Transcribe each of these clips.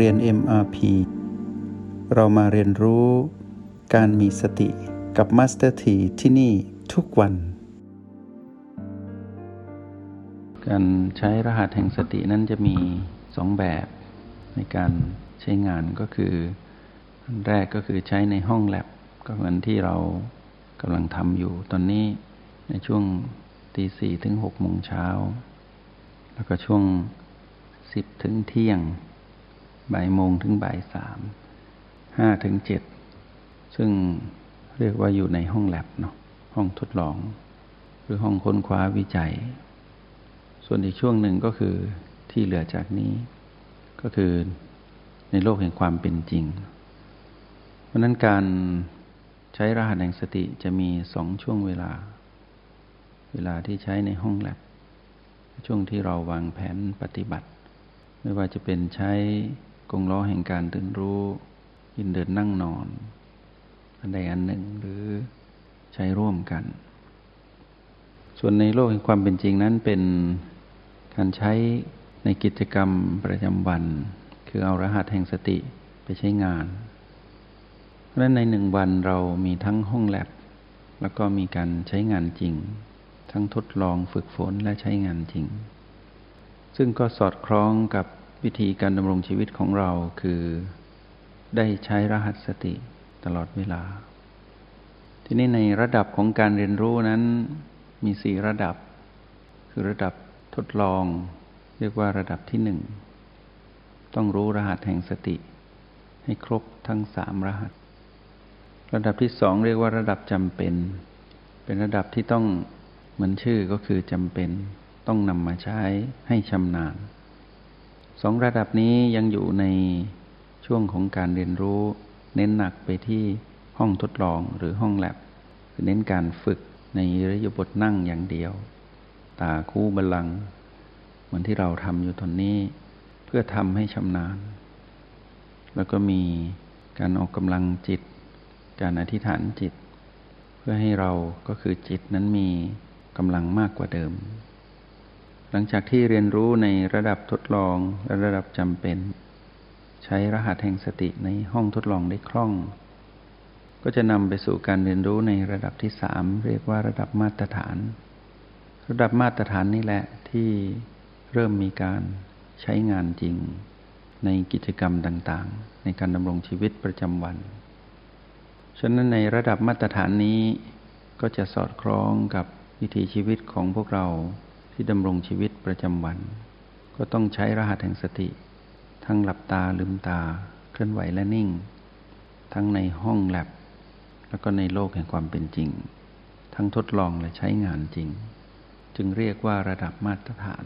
เรียน MRP เรามาเรียนรู้การมีสติกับ Master T ที่ที่นี่ทุกวัน การใช้รหัสแห่งสตินั้นจะมีสองแบบในการใช้งานก็คืออันแรกก็คือใช้ในห้องแลบก็เหมือนที่เรากำลังทำอยู่ตอนนี้ในช่วงตีสี่ถึงหกโมงเช้า แล้วก็ช่วงสิบถึงเที่ยง บ่ายโมงถึงบ่ายสามห้าถึงเจ็ดซึ่งเรียกว่าอยู่ในห้องแลบเนาะห้องทดลอง หรือห้องค้นคว้าวิจัย ส่วนอีกช่วงหนึ่งก็คือที่เหลือจากนี้ ก็คือในโลกแห่งความเป็นจริง เพราะนั้นการใช้รหัสแห่งสติจะมีสองช่วงเวลา เวลาที่ใช้ในห้องแลบช่วงที่เราวางแผนปฏิบัติ ไม่ว่าจะเป็นใช้ กงล้อแห่งการตื่นรู้ยินเดินนั่งนอน อันใดอันหนึ่งหรือใช้ร่วมกัน ส่วนในโลกแห่งความเป็นจริงนั้นเป็นการใช้ในกิจกรรมประจำวัน คือเอารหัสแห่งสติไปใช้งาน เพราะฉะนั้นในหนึ่งวันเรามีทั้งห้องแลบแล้วก็มีการใช้งานจริง ทั้งทดลองฝึกฝนและใช้งานจริง ซึ่งก็สอดคล้องกับ วิธีการดำรงชีวิตของเราคือได้ใช้รหัสสติตลอดเวลา ทีนี้ในระดับของการเรียนรู้นั้นมีสี่ระดับ คือระดับทดลอง เรียกว่าระดับที่หนึ่งต้องรู้รหัสแห่งสติ ให้ครบทั้งสามรหัส ระดับที่สองเรียกว่าระดับจำเป็น เป็นระดับที่ต้องเหมือนชื่อก็คือจำเป็น ต้องนำมาใช้ให้ชำนาญ สองระดับนี้ยังอยู่ในช่วงของการเรียนรู้ เน้นหนักไปที่ห้องทดลองหรือห้องแลบคือเน้นการฝึกในระยบทนั่งอย่างเดียว ตาคู่บาลังเหมือนที่เราทำอยู่ตอนนี้ เพื่อทำให้ชำนาญ แล้วก็มีการออกกำลังจิต การอธิษฐานจิต เพื่อให้เราก็คือจิตนั้นมีกำลังมากกว่าเดิม หลังจากที่เรียนรู้ในระดับทดลองและระดับจำเป็น ใช้รหัสแห่งสติในห้องทดลองได้คล่อง ก็จะนำไปสู่การเรียนรู้ในระดับที่สามเรียกว่าระดับมาตรฐาน ระดับมาตรฐานนี้แหละที่เริ่มมีการใช้งานจริง ในกิจกรรมต่างๆ ในการดำรงชีวิตประจำวัน ฉะนั้นในระดับมาตรฐานนี้ก็จะสอดคล้องกับวิถีชีวิตของพวกเรา ที่ดำรงชีวิตประจำวัน ก็ต้องใช้รหัสแห่งสติ ทั้งหลับตาลืมตา เคลื่อนไหวและนิ่ง ทั้งในห้องแลบแล้วก็ในโลกแห่งความเป็นจริง ทั้งทดลองและใช้งานจริง จึงเรียกว่าระดับมาตรฐาน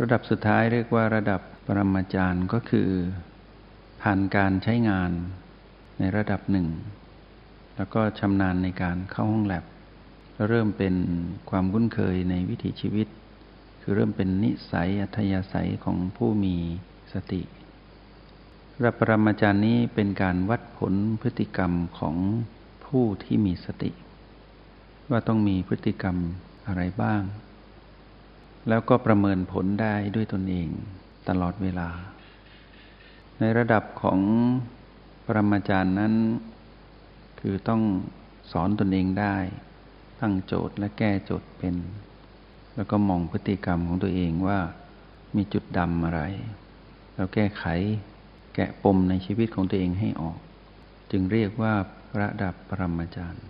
ระดับสุดท้ายเรียกว่าระดับปรมาจารย์ก็คือ ผ่านการใช้งานในระดับหนึ่ง แล้วก็ชำนาญในการเข้าห้องแลบ เริ่มเป็นความคุ้นเคยในวิถีชีวิต คือเริ่มเป็นนิสัยอัธยาศัยของผู้มีสติระปรมาจารย์นี้เป็นการวัดผลพฤติกรรมของผู้ที่มีสติ ว่าต้องมีพฤติกรรมอะไรบ้าง แล้วก็ประเมินผลได้ด้วยตนเองตลอดเวลา ในระดับของปรมาจารย์นั้น คือต้องสอนตนเองได้ ตั้งโจทย์และแก้โจทย์เป็น แล้วก็มองพฤติกรรมของตัวเองว่ามีจุดดำอะไรแล้วแก้ไขแกะปมในชีวิตของตัวเองให้ออก จึงเรียกว่าระดับปรมาจารย์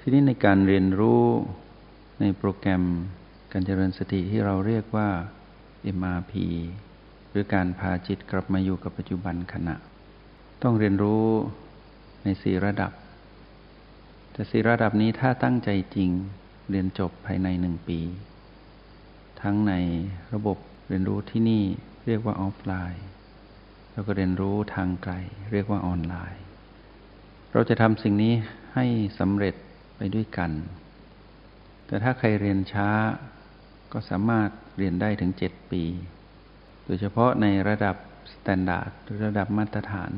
ทีนี้ในการเรียนรู้ในโปรแกรมการเจริญสติที่เราเรียกว่า MRP หรือการพาจิตกลับมาอยู่กับปัจจุบันขณะ ต้องเรียนรู้ในสี่ระดับ แต่สี่ระดับนี้ถ้าตั้งใจจริงเรียนจบภายในหนึ่งปี ทั้งในระบบเรียนรู้ที่นี่เรียกว่าออฟไลน์ แล้วก็เรียนรู้ทางไกล เรียกว่าออนไลน์ เราจะทำสิ่งนี้ให้สำเร็จไปด้วยกัน แต่ถ้าใครเรียนช้าก็สามารถเรียนได้ถึงเจ็ดปี โดยเฉพาะในระดับ standard หรือระดับมาตรฐาน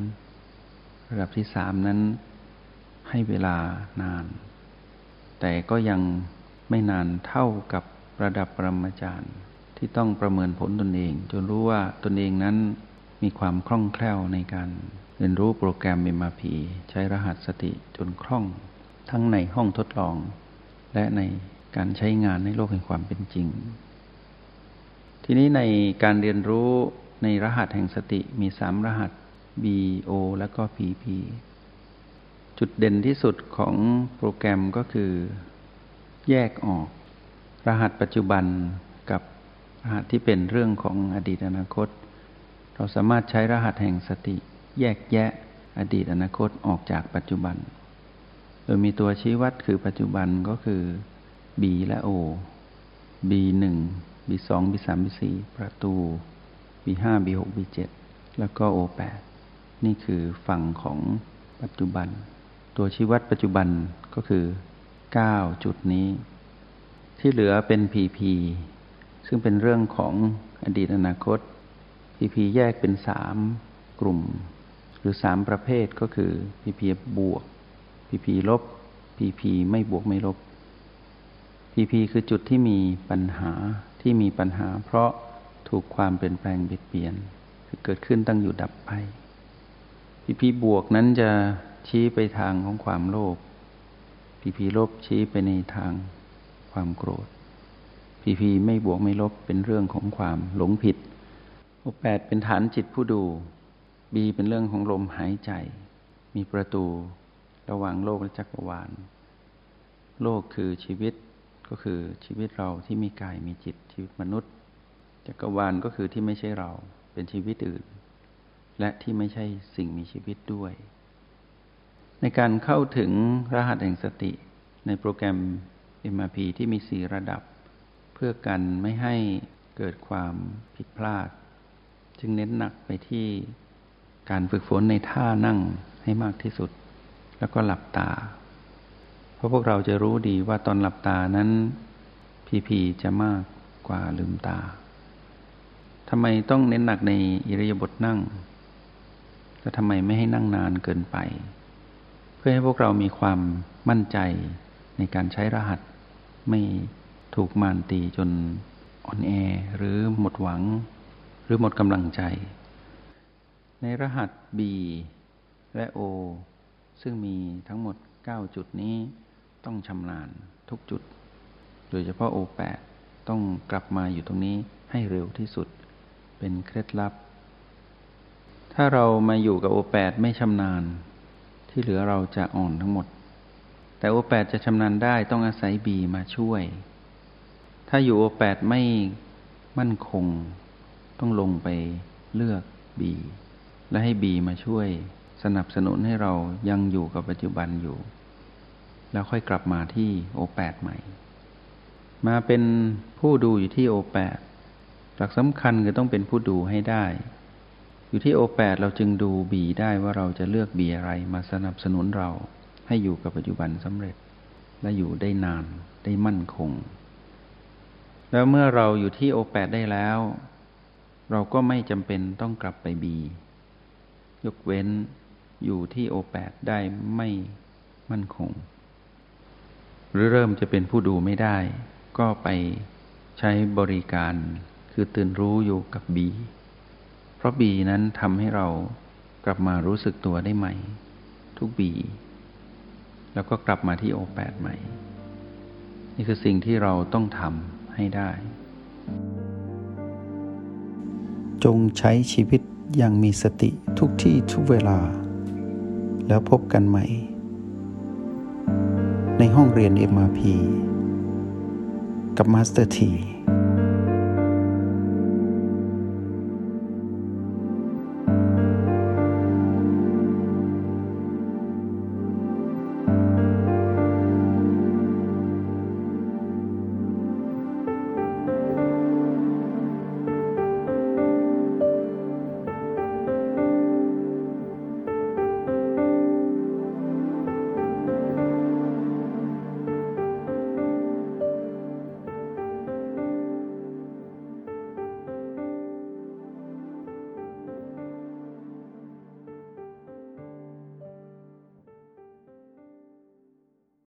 ระดับที่สามนั้น ให้เวลานาน แต่ก็ยังไม่นานเท่ากับระดับปรมาจารย์ ที่ต้องประเมินผลตนเอง จนรู้ว่าตนเองนั้นมีความคล่องแคล่วในการเรียนรู้โปรแกรม MRP ใช้รหัสสติจนคล่อง ทั้งในห้องทดลอง และในการใช้งานในโลกแห่งความเป็นจริง ทีนี้ในการเรียนรู้ในรหัสแห่งสติมีสามรหัส B O และก็ PP จุดเด่นที่สุดของโปรแกรมก็คือ แยกออก รหัสปัจจุบันกับรหัสที่เป็นเรื่องของอดีตอนาคต เราสามารถใช้รหัสแห่งสติ แยกแยะอดีตอนาคตออกจากปัจจุบัน โดยมีตัวชี้วัดคือปัจจุบันก็คือ B และ O B1 B2 B3 B4 ประตู B5 B6 B7 แล้วก็ O8 นี่คือฝั่งของปัจจุบัน ตัวชี้วัดปัจจุบันก็คือ 9 จุดนี้ ที่เหลือเป็น PP ซึ่งเป็นเรื่องของอดีตอนาคต PP แยกเป็นสามกลุ่ม หรือสามประเภทก็คือ PP บวก PP ลบ PP ไม่บวกไม่ลบ PP คือจุดที่มีปัญหาที่มีปัญหา เพราะถูกความเปลี่ยนแปลงเบียดเบียน คือเกิดขึ้นตั้งอยู่ดับไป PP บวกนั้นจะ ชี้ไปทางของความโลภ PP ลบชี้ไปในทางความโกรธ PP ไม่บวกไม่ลบเป็นเรื่องของความหลงผิดโอแปดเป็นฐานจิตผู้ดู B เป็นเรื่องของลมหายใจ มีประตูระหว่างโลกและจักรวาล โลกคือชีวิตก็คือชีวิตเราที่มีกายมีจิตชีวิตมนุษย์ จักรวาลก็คือที่ไม่ใช่เราเป็นชีวิตอื่น และที่ไม่ใช่สิ่งมีชีวิตด้วย ในการเข้าถึงรหัสแห่งสติ ในโปรแกรม MRP ที่มีสี่ระดับ เพื่อกันไม่ให้เกิดความผิดพลาด จึงเน้นหนักไปที่การฝึกฝนในท่านั่งให้มากที่สุด แล้วก็หลับตา เพราะพวกเราจะรู้ดีว่าตอนหลับตานั้นพีพีจะมากกว่าลืมตาทำไมต้องเน้นหนักในอิริยาบถนั่ง และทำไมไม่ให้นั่งนานเกินไป พื่อให้พวกเรามีความมั่นใจในการใช้รหัส ไม่ถูกมานตีจนอ่อนแอหรือหมดหวัง หรือหมดกำลังใจ ในรหัส B และ O ซึ่งมีทั้งหมด 9 จุดนี้ต้องชำนาญทุกจุด โดยเฉพาะ O8 ต้องกลับมาอยู่ตรงนี้ให้เร็วที่สุด เป็นเคล็ดลับ ถ้าเรามาอยู่กับ O8 ไม่ชำนาญ ที่เหลือเราจะอ่อนทั้งหมด แต่ O8 จะชำนาญได้ต้องอาศัย B มาช่วย ถ้าอยู่ O8 ไม่มั่นคง ต้องลงไปเลือก B และให้ B มาช่วย สนับสนุนให้เรายังอยู่กับปัจจุบันอยู่ แล้วค่อยกลับมาที่ O8 ใหม่ มาเป็นผู้ดูอยู่ที่ O8 หลักสำคัญคือต้องเป็นผู้ดูให้ได้ อยู่ที่ O8 เราจึงดู B ได้ว่าเราจะเลือก B อะไรมาสนับสนุนเราให้อยู่กับปัจจุบันสำเร็จ และอยู่ได้นานได้มั่นคง แล้วเมื่อเราอยู่ที่ O8 ได้แล้ว เราก็ไม่จำเป็นต้องกลับไป B ยกเว้นอยู่ที่ O8 ได้ไม่มั่นคง หรือเริ่มจะเป็นผู้ดูไม่ได้ ก็ไปใช้บริการ คือตื่นรู้อยู่กับ B เพ ราะ B นั้นทำให้เรากลับมารู้สึกตัวได้ใหม่ ทุก B แล้วก็กลับมาที่ O8 ใหม่ นี่คือสิ่งที่เราต้องทำให้ได้ จงใช้ชีวิตอย่างมีสติทุกที่ทุกเวลา แล้วพบกันใหม่ ในห้องเรียน MRP กับมาสเตอร์ที